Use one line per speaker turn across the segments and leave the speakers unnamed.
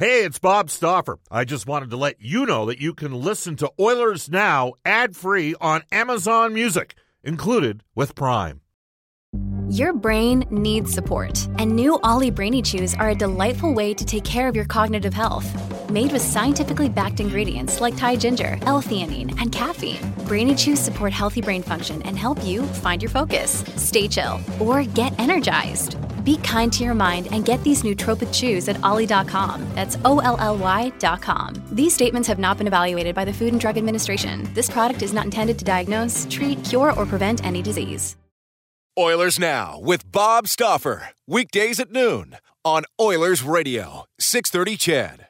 Hey, it's Bob Stauffer. I just wanted to let you know that you can listen to Oilers Now ad free on Amazon Music, included with Prime.
Your brain needs support, and new Olly Brainy Chews are a delightful way to take care of your cognitive health. Made with scientifically backed ingredients like Thai ginger, L-theanine, and caffeine, Brainy Chews support healthy brain function and help you find your focus, stay chill, or get energized. Be kind to your mind and get these nootropic chews at olly.com. That's O L L Y.com. These statements have not been evaluated by the Food and Drug Administration. This product is not intended to diagnose, treat, cure, or prevent any disease.
Oilers Now with Bob Stauffer. Weekdays at noon on Oilers Radio, 630 CHED.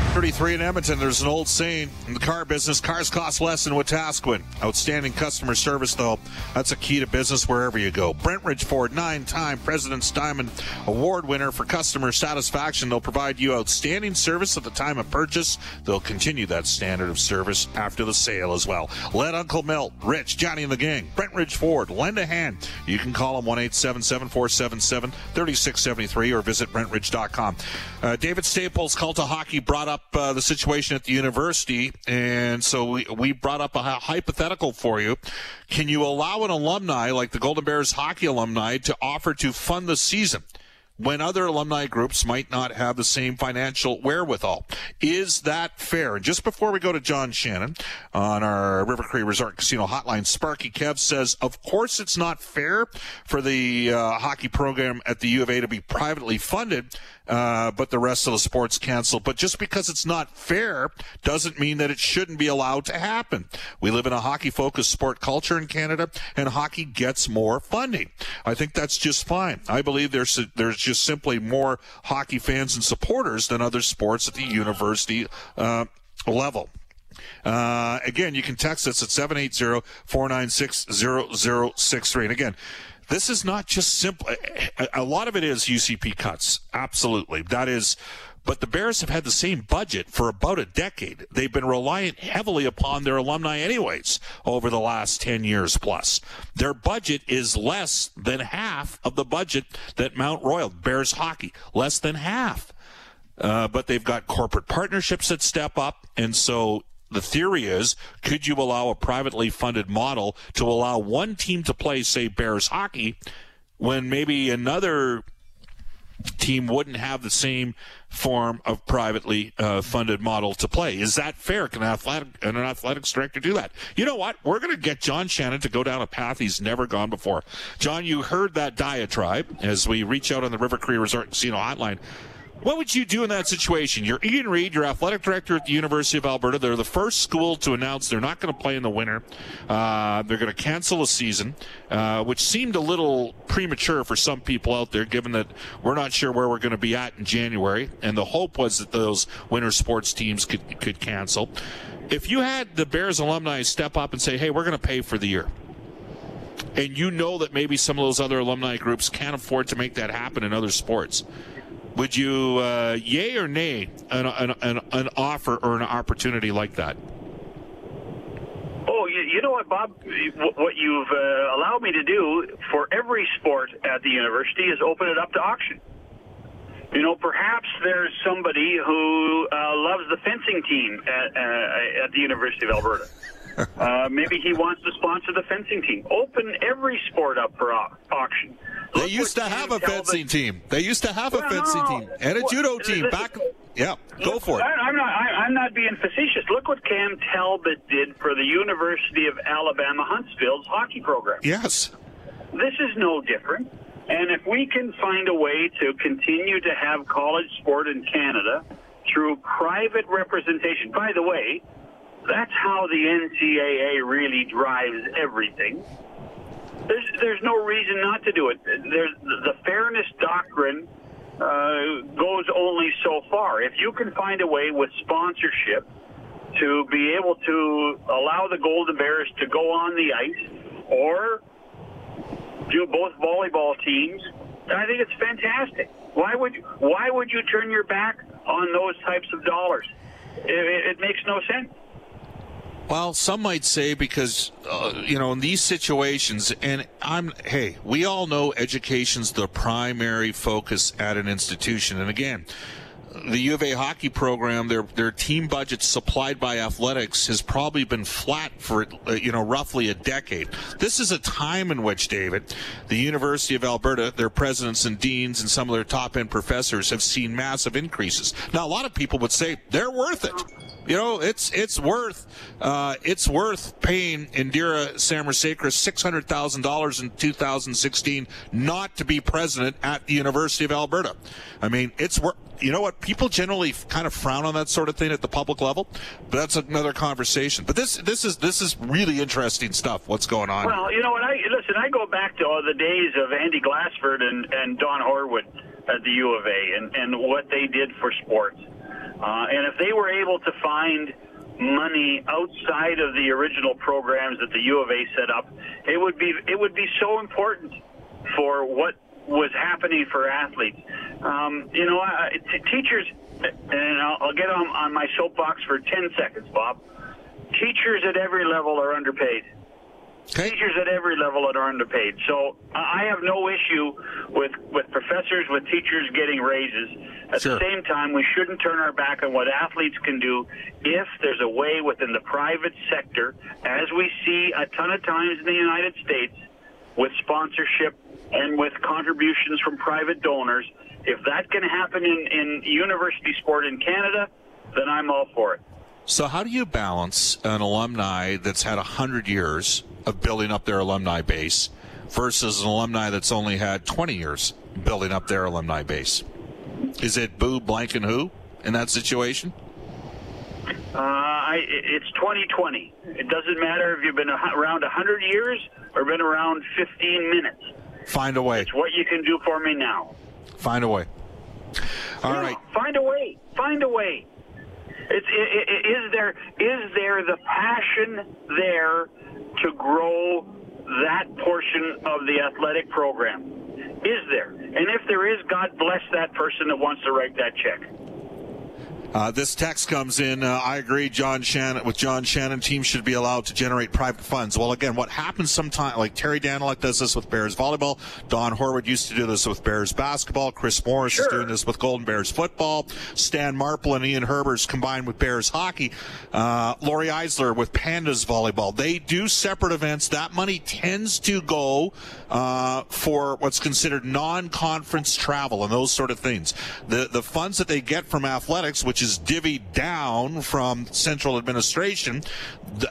33 in Edmonton, there's an old saying in the car business cars cost less than Wetaskiwin. Outstanding customer service, though, that's a key to business wherever you go. Brentridge Ford, nine time President's Diamond Award winner for customer satisfaction. They'll provide you outstanding service at the time of purchase. They'll continue that standard of service after the sale as well. Let Uncle Milt, Rich, Johnny, and the gang, Brentridge Ford, lend a hand. You can call them 1 877 477 3673 or visit Brentridge.com. Uh, David Staples, Cult of Hockey, brought up uh, the situation at the university, and so we, we brought up a hypothetical for you. Can you allow an alumni like the Golden Bears hockey alumni to offer to fund the season? when other alumni groups might not have the same financial wherewithal. Is that fair? And just before we go to John Shannon on our River Cree Resort Casino hotline, Sparky Kev says, of course it's not fair for the uh, hockey program at the U of A to be privately funded uh, but the rest of the sports canceled. But just because it's not fair doesn't mean that it shouldn't be allowed to happen. We live in a hockey focused sport culture in Canada, and hockey gets more funding. I think that's just fine. I believe there's there's just simply more hockey fans and supporters than other sports at the university uh, level. Uh, again, you can text us at 780 496 0063. And again, this is not just simple. A lot of it is UCP cuts. Absolutely. That is, but the Bears have had the same budget for about a decade. They've been reliant heavily upon their alumni anyways over the last 10 years plus. Their budget is less than half of the budget that Mount Royal, Bears hockey, less than half. Uh, but they've got corporate partnerships that step up. And so the theory is could you allow a privately funded model to allow one team to play, say, Bears hockey, when maybe another team wouldn't have the same form of privately uh, funded model to play. Is that fair? Can an, athletic, an athletics director do that? You know what? We're going to get John Shannon to go down a path he's never gone before. John, you heard that diatribe as we reach out on the River Cree Resort Casino hotline. What would you do in that situation? You're Ian Reade, you're athletic director at the University of Alberta. They're the first school to announce they're not going to play in the winter. Uh, they're going to cancel a season, uh, which seemed a little premature for some people out there, given that we're not sure where we're going to be at in January. And the hope was that those winter sports teams could could cancel. If you had the Bears alumni step up and say, "Hey, we're going to pay for the year," and you know that maybe some of those other alumni groups can't afford to make that happen in other sports would you uh, yay or nay an, an, an, offer or an opportunity like that?
Oh, you, you know what, Bob? What you've uh, allowed me to do for every sport at the university is open it up to auction. You know, perhaps there's somebody who uh, loves the fencing team at, uh, at the University of Alberta. Uh, maybe he wants to sponsor the fencing team. Open every sport up for au- auction.
They used to have a fencing team. They used to have a fencing team and a judo team back. Yeah, go for it.
I, am not. I, am not being facetious. Look what Cam Talbot did for the University of Alabama Huntsville's hockey program.
Yes.
This is no different. And if we can find a way to continue to have college sport in Canada through private representation, by the way, that's how the NCAA really drives everything. There's there's no reason not to do it. There's the fairness doctrine uh, goes only so far. If you can find a way with sponsorship to be able to allow the Golden Bears to go on the ice or do both volleyball teams, I think it's fantastic. Why would you, why would you turn your back on those types of dollars. It, it, it makes no sense.
Well, some might say because uh, you know in these situations, and I'm hey, we all know education's the primary focus at an institution, and again, the U of A hockey program, their their team budget supplied by athletics has probably been flat for uh, you know roughly a decade. This is a time in which David, the University of Alberta, their presidents and deans and some of their top end professors have seen massive increases. Now, a lot of people would say they're worth it. You know, it's it's worth uh, it's worth paying Indira Samarasekera six hundred thousand dollars in 2016 not to be president at the University of Alberta. I mean, it's worth. You know what? People generally kind of frown on that sort of thing at the public level, but that's another conversation. But this this is this is really interesting stuff. What's going on?
Well, you know what? I listen. I go back to all the days of Andy Glassford and and Don Horwood at the U of A and and what they did for sports. Uh, and if they were able to find money outside of the original programs that the U of A set up, it would be it would be so important for what was happening for athletes. Um, you know, teachers, and I'll, I'll get on, on my soapbox for 10 seconds, Bob. Teachers at every level are underpaid.
Okay.
Teachers at every level that are underpaid. So I have no issue with, with professors, with teachers getting raises. At
Sure.
the same time, we shouldn't turn our back on what athletes can do if there's a way within the private sector, as we see a ton of times in the United States, with sponsorship and with contributions from private donors. If that can happen in, in university sport in Canada, then I'm all for it.
So, how do you balance an alumni that's had 100 years of building up their alumni base versus an alumni that's only had 20 years building up their alumni base? Is it boo, blank, and who in that situation?
Uh, I, it's 2020. It doesn't matter if you've been a, around 100 years or been around 15 minutes.
Find a way.
It's what you can do for me now.
Find a way. All
Yeah,
right.
Find a way. Find a way. It's, i- i- is there is there the passion there to grow that portion of the athletic program? Is there? And if there is, God bless that person that wants to write that check.
Uh, this text comes in. Uh, I agree, John Shannon. With John Shannon, teams should be allowed to generate private funds. Well, again, what happens sometimes, like Terry Danyluk does this with Bears volleyball. Don Horwood used to do this with Bears basketball. Chris Morris is doing this with Golden Bears football. Stan Marple and Ian Herbers combined with Bears hockey. Uh, Laurie Eisler with Pandas volleyball. They do separate events. That money tends to go uh, for what's considered non-conference travel and those sort of things. The the funds that they get from athletics, which is divvied down from central administration,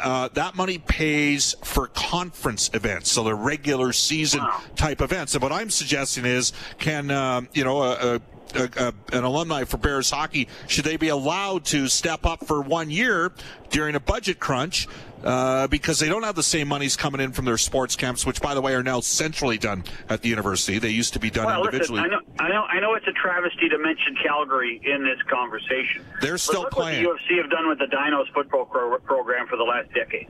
uh, that money pays for conference events, so the regular season type events. And what I'm suggesting is, can um, you know a, a a, a, an alumni for Bears hockey, should they be allowed to step up for one year during a budget crunch uh, because they don't have the same monies coming in from their sports camps, which, by the way, are now centrally done at the university. They used to be done
Well, listen,
individually.
I know, I know, I know it's a travesty to mention Calgary in this conversation.
They're still
look
playing.
what the U of C have done with the Dinos football pro- program for the last decade.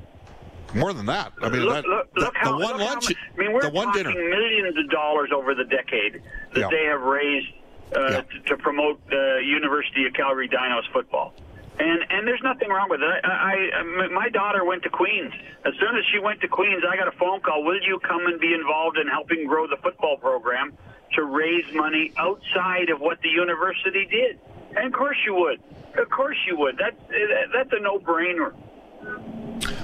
More than that. I mean,
look,
that,
look,
the,
how,
the one lunch,
much- I mean, we're
the one
talking
dinner.
millions of dollars over the decade that
Yeah.
they have raised uh,
Yeah.
to, to promote the University of Calgary Dinos football. And and there's nothing wrong with it. I, I, my daughter went to Queens. As soon as she went to Queens, I got a phone call. Will you come and be involved in helping grow the football program to raise money outside of what the university did? And of course you would. Of course you would. That's that's a no-brainer.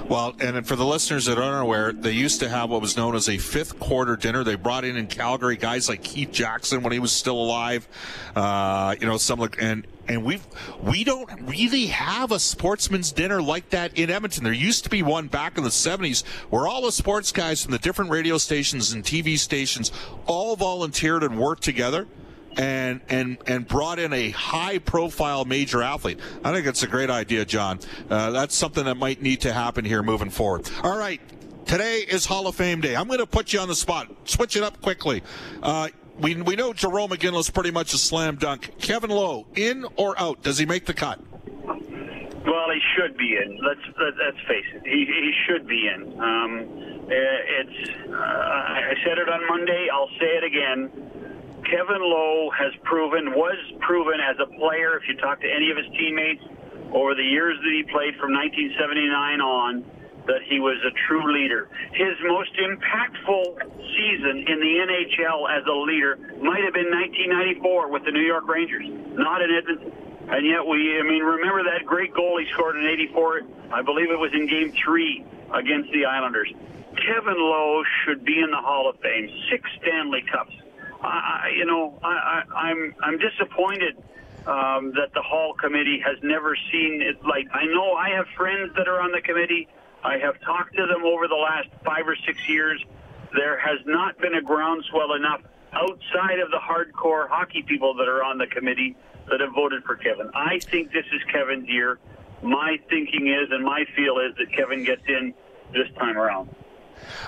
Well, and for the listeners that aren't aware, they used to have what was known as a fifth quarter dinner. They brought in in Calgary guys like Keith Jackson when he was still alive. Uh, you know, some like and and we we don't really have a sportsman's dinner like that in Edmonton. There used to be one back in the '70s where all the sports guys from the different radio stations and TV stations all volunteered and worked together and and and brought in a high profile major athlete. I think it's a great idea, John. Uh, that's something that might need to happen here moving forward. All right. Today is Hall of Fame Day. I'm going to put you on the spot. Switch it up quickly. Uh, we, we know Jarome Iginla's pretty much a slam dunk. Kevin Lowe, in or out? Does he make the cut?
Well, he should be in. Let's let, let's face it. He, he should be in. Um, uh, it's. Uh, I said it on Monday. I'll say it again. Kevin Lowe has proven, was proven as a player, if you talk to any of his teammates over the years that he played from 1979 on, that he was a true leader. His most impactful season in the NHL as a leader might have been 1994 with the New York Rangers, not in Edmonton. And yet we, I mean, remember that great goal he scored in 84? I believe it was in game three against the Islanders. Kevin Lowe should be in the Hall of Fame. Six Stanley Cups. I, you know, I, I, I'm I'm disappointed um, that the Hall committee has never seen it. Like I know I have friends that are on the committee. I have talked to them over the last five or six years. There has not been a groundswell enough outside of the hardcore hockey people that are on the committee that have voted for Kevin. I think this is Kevin's year. My thinking is, and my feel is that Kevin gets in this time around.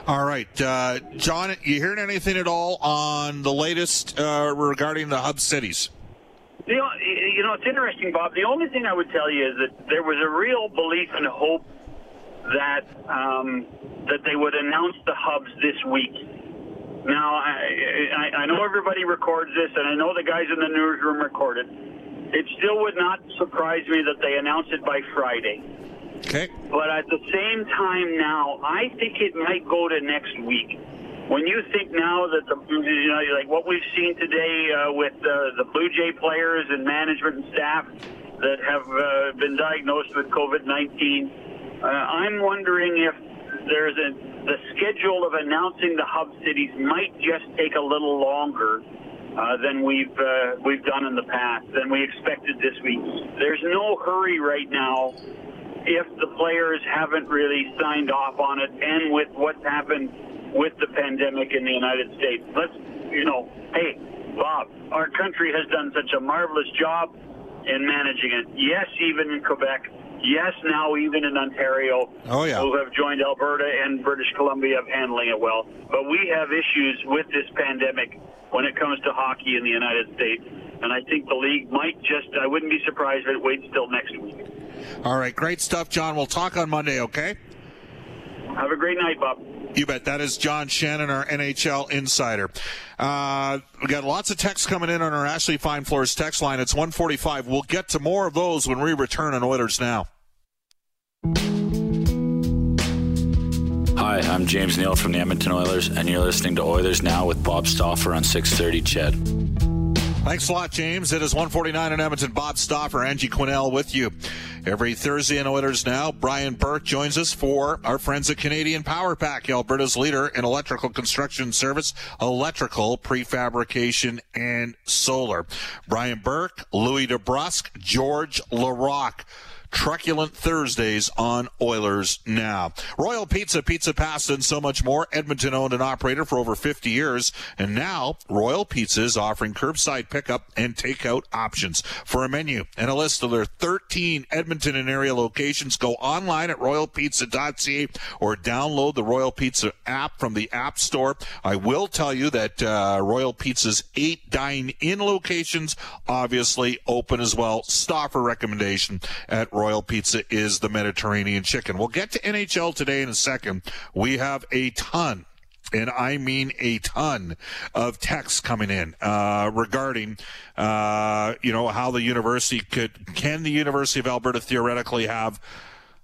All right, uh, John, you hearing anything at all on the latest uh, regarding the hub cities?
You know, you know, it's interesting, Bob. The only thing I would tell you is that there was a real belief and hope that um, that they would announce the hubs this week. Now, I, I, I know everybody records this, and I know the guys in the newsroom record it. It still would not surprise me that they announce it by Friday.
Okay.
But at the same time now, I think it might go to next week. When you think now that the you know like what we've seen today uh, with uh, the Blue Jay players and management and staff that have uh, been diagnosed with COVID-19, uh, I'm wondering if there's a the schedule of announcing the hub cities might just take a little longer uh, than we've uh, we've done in the past than we expected this week. There's no hurry right now if the players haven't really signed off on it, and with what's happened with the pandemic in the United States. Let's, you know, hey, Bob, our country has done such a marvelous job in managing it. Yes, even in Quebec. Yes, now even in Ontario,
oh, yeah.
who have joined Alberta and British Columbia of handling it well. But we have issues with this pandemic when it comes to hockey in the United States. And I think the league might just, I wouldn't be surprised if it waits till next week.
All right, great stuff, John. We'll talk on Monday, okay?
Have a great night, Bob.
You bet. That is John Shannon, our NHL insider. Uh, we got lots of texts coming in on our Ashley Fine Floors text line. It's 145. We'll get to more of those when we return on Oilers Now.
Hi, I'm James Neal from the Edmonton Oilers, and you're listening to Oilers Now with Bob Stauffer on 630 CHED.
Thanks a lot, James. It is 149 in Edmonton. Bob Stauffer, Angie Quinnell with you. Every Thursday in Oilers Now, Brian Burke joins us for our friends at Canadian Power Pack, Alberta's leader in electrical construction service, electrical prefabrication, and solar. Brian Burke, Louie DeBrusk, George Laraque truculent Thursdays on Oilers Now. Royal Pizza, Pizza Pasta, and so much more. Edmonton owned and operated for over 50 years. And now Royal Pizza is offering curbside pickup and takeout options. For a menu and a list of their 13 Edmonton and area locations, go online at royalpizza.ca or download the Royal Pizza app from the App Store. I will tell you that uh, Royal Pizza's eight dine-in locations obviously open as well. Stauffer recommendation at Royal Pizza is the Mediterranean chicken. We'll get to NHL today in a second. We have a ton and I mean a ton of texts coming in uh, regarding, uh, you know, how the university could, can the University of Alberta theoretically have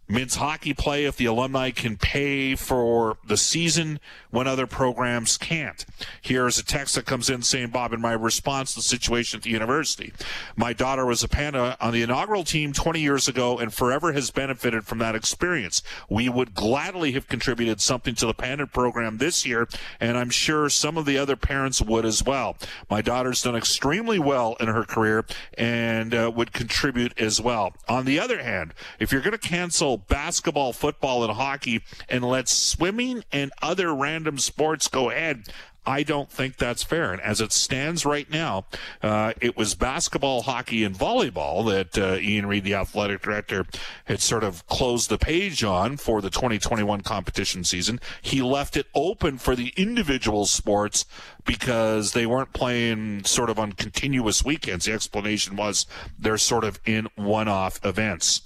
men's hockey play if the alumni can pay for the season when other programs can't. Here's a text that comes in saying, Bob, in my response to the situation at the university, my daughter was a Panda on the inaugural team 20 years ago and forever has benefited from that experience. We would gladly have contributed something to the Panda program this year, and I'm sure some of the other parents would as well. My daughter's done extremely well in her career and uh, would contribute as well. On the other hand, if you're going to cancel basketball, football, and hockey and let swimming and other random sports go ahead. I don't think that's fair. And as it stands right now, uh, it was basketball, hockey, and volleyball that uh, Ian Reade, the athletic director, had sort of closed the page on for the 2021 competition season. He left it open for the individual sports because they weren't playing sort of on continuous weekends. The explanation was they're sort of in one-off events.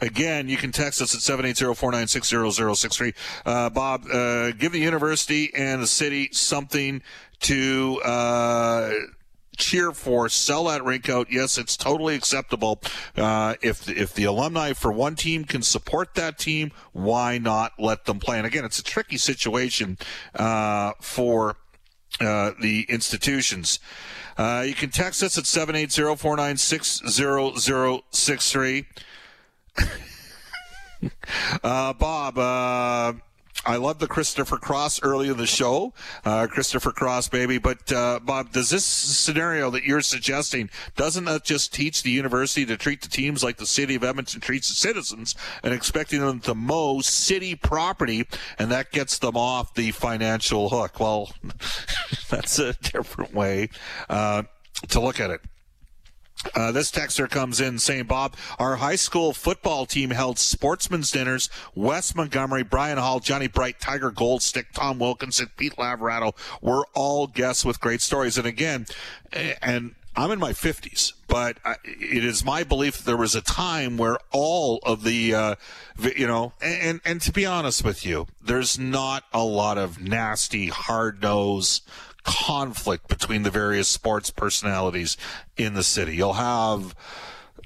Again, you can text us at 780-496-0063. Uh, Bob, uh, give the university and the city something to uh, cheer for. Sell that rink out. Yes, it's totally acceptable. Uh, if if the alumni for one team can support that team, why not let them play? And again, it's a tricky situation uh, for uh, the institutions. Uh, you can text us at 780-496-0063. uh, Bob, uh, I love the Christopher Cross early in the show, uh, Christopher Cross, baby. But uh, Bob, does this scenario that you're suggesting doesn't that just teach the university to treat the teams like the city of Edmonton treats the citizens, and expecting them to mow city property, and that gets them off the financial hook? Well, that's a different way uh, to look at it. Uh, this texter comes in saying, Bob, our high school football team held sportsman's dinners. Wes Montgomery, Brian Hall, Johnny Bright, Tiger Goldstick, Tom Wilkinson, Pete Laverato were all guests with great stories. And again, and I'm in my 50s, but it is my belief that there was a time where all of the, uh, you know, and, and to be honest with you, there's not a lot of nasty, hard nose conflict between the various sports personalities in the city. You'll have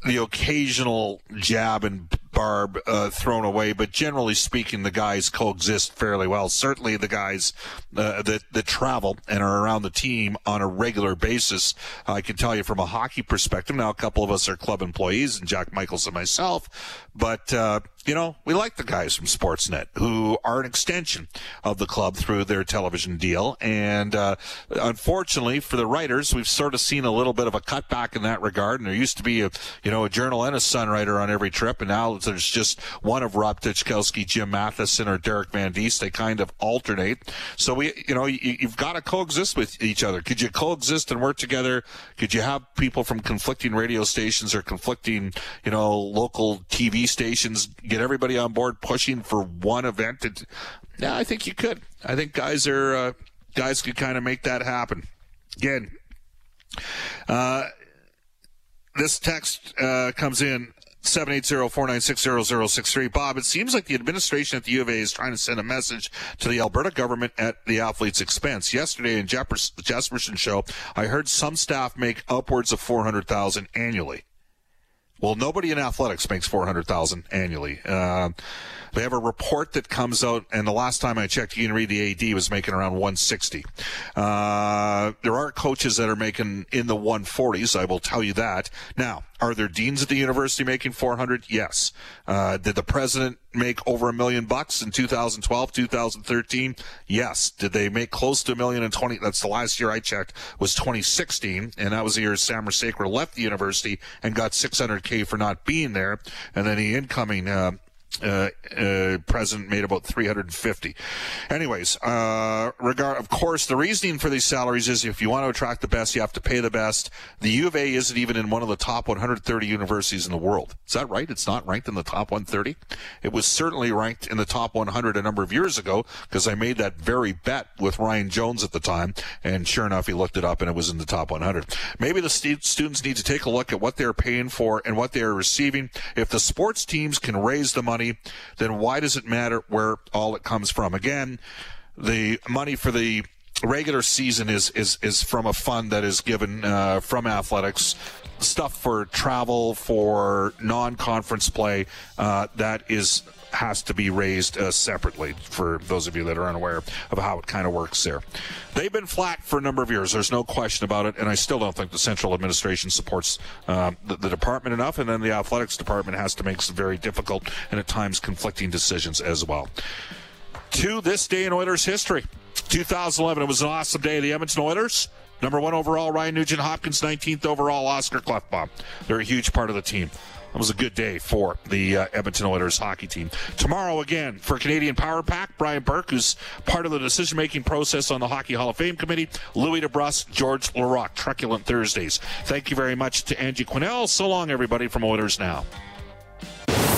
the occasional jab and barb uh, thrown away, but generally speaking, the guys coexist fairly well. Certainly, the guys uh, that that travel and are around the team on a regular basis. I can tell you from a hockey perspective. Now, a couple of us are club employees, and Jack Michaels and myself, but uh, you know, we like the guys from Sportsnet who are an extension of the club through their television deal. And uh, unfortunately for the writers, we've sort of seen a little bit of a cutback in that regard. And there used to be a, you know, a journal and a Sun writer on every trip, and now there's just one of Rob Tychkowski, Jim Matheson, or Derek Van Diest. They kind of alternate. So we, you know, you, you've got to coexist with each other. Could you coexist and work together? Could you have people from conflicting radio stations or conflicting, you know, local TV stations get everybody on board pushing for one event? To, yeah, I think you could. I think guys are uh, guys could kind of make that happen. Again, uh, this text uh, comes in 780-496-0063. Bob, it seems like the administration at the U of A is trying to send a message to the Alberta government at the athletes' expense. Yesterday in Jeffers- Jespersen show, I heard some staff make upwards of 400000 annually. Well, nobody in athletics makes 400000 annually. Uh, they have a report that comes out, and the last time I checked, Ian Reade, the AD, was making around 160. Uh, there are coaches that are making in the 140s. I will tell you that. Now, are there deans at the university making 400? Yes. Uh, did the president make over a million bucks in 2012, 2013? Yes. Did they make close to a million in 20? That's the last year I checked was 2016, and that was the year Samarasekera left the university and got 600k for not being there, and then the incoming. Uh, uh, uh, president made about 350. Anyways, uh, regard of course the reasoning for these salaries is if you want to attract the best, you have to pay the best. The U of A isn't even in one of the top 130 universities in the world. Is that right? It's not ranked in the top 130. It was certainly ranked in the top 100 a number of years ago because I made that very bet with Ryan Jones at the time, and sure enough, he looked it up and it was in the top 100. Maybe the st- students need to take a look at what they're paying for and what they're receiving. If the sports teams can raise the money money, then why does it matter where all it comes from? Again, the money for the regular season is is is from a fund that is given uh, from athletics stuff for travel for non-conference play uh, that is has to be raised uh, separately for those of you that are unaware of how it kind of works there. They've been flat for a number of years. There's no question about it. And I still don't think the central administration supports uh, the, the department enough. And then the athletics department has to make some very difficult and at times conflicting decisions as well. To this day in Oilers history, 2011, it was an awesome day. The Edmonton Oilers Number one overall, Ryan Nugent Hopkins. 19th overall, Oscar Klefbom. They're a huge part of the team. That was a good day for the uh, Edmonton Oilers hockey team. Tomorrow, again, for Canadian Power Pack, Brian Burke, who's part of the decision making process on the Hockey Hall of Fame Committee, Louie DeBrusk, George Laraque, Truculent Thursdays. Thank you very much to Angie Quinnell. So long, everybody, from Oilers Now.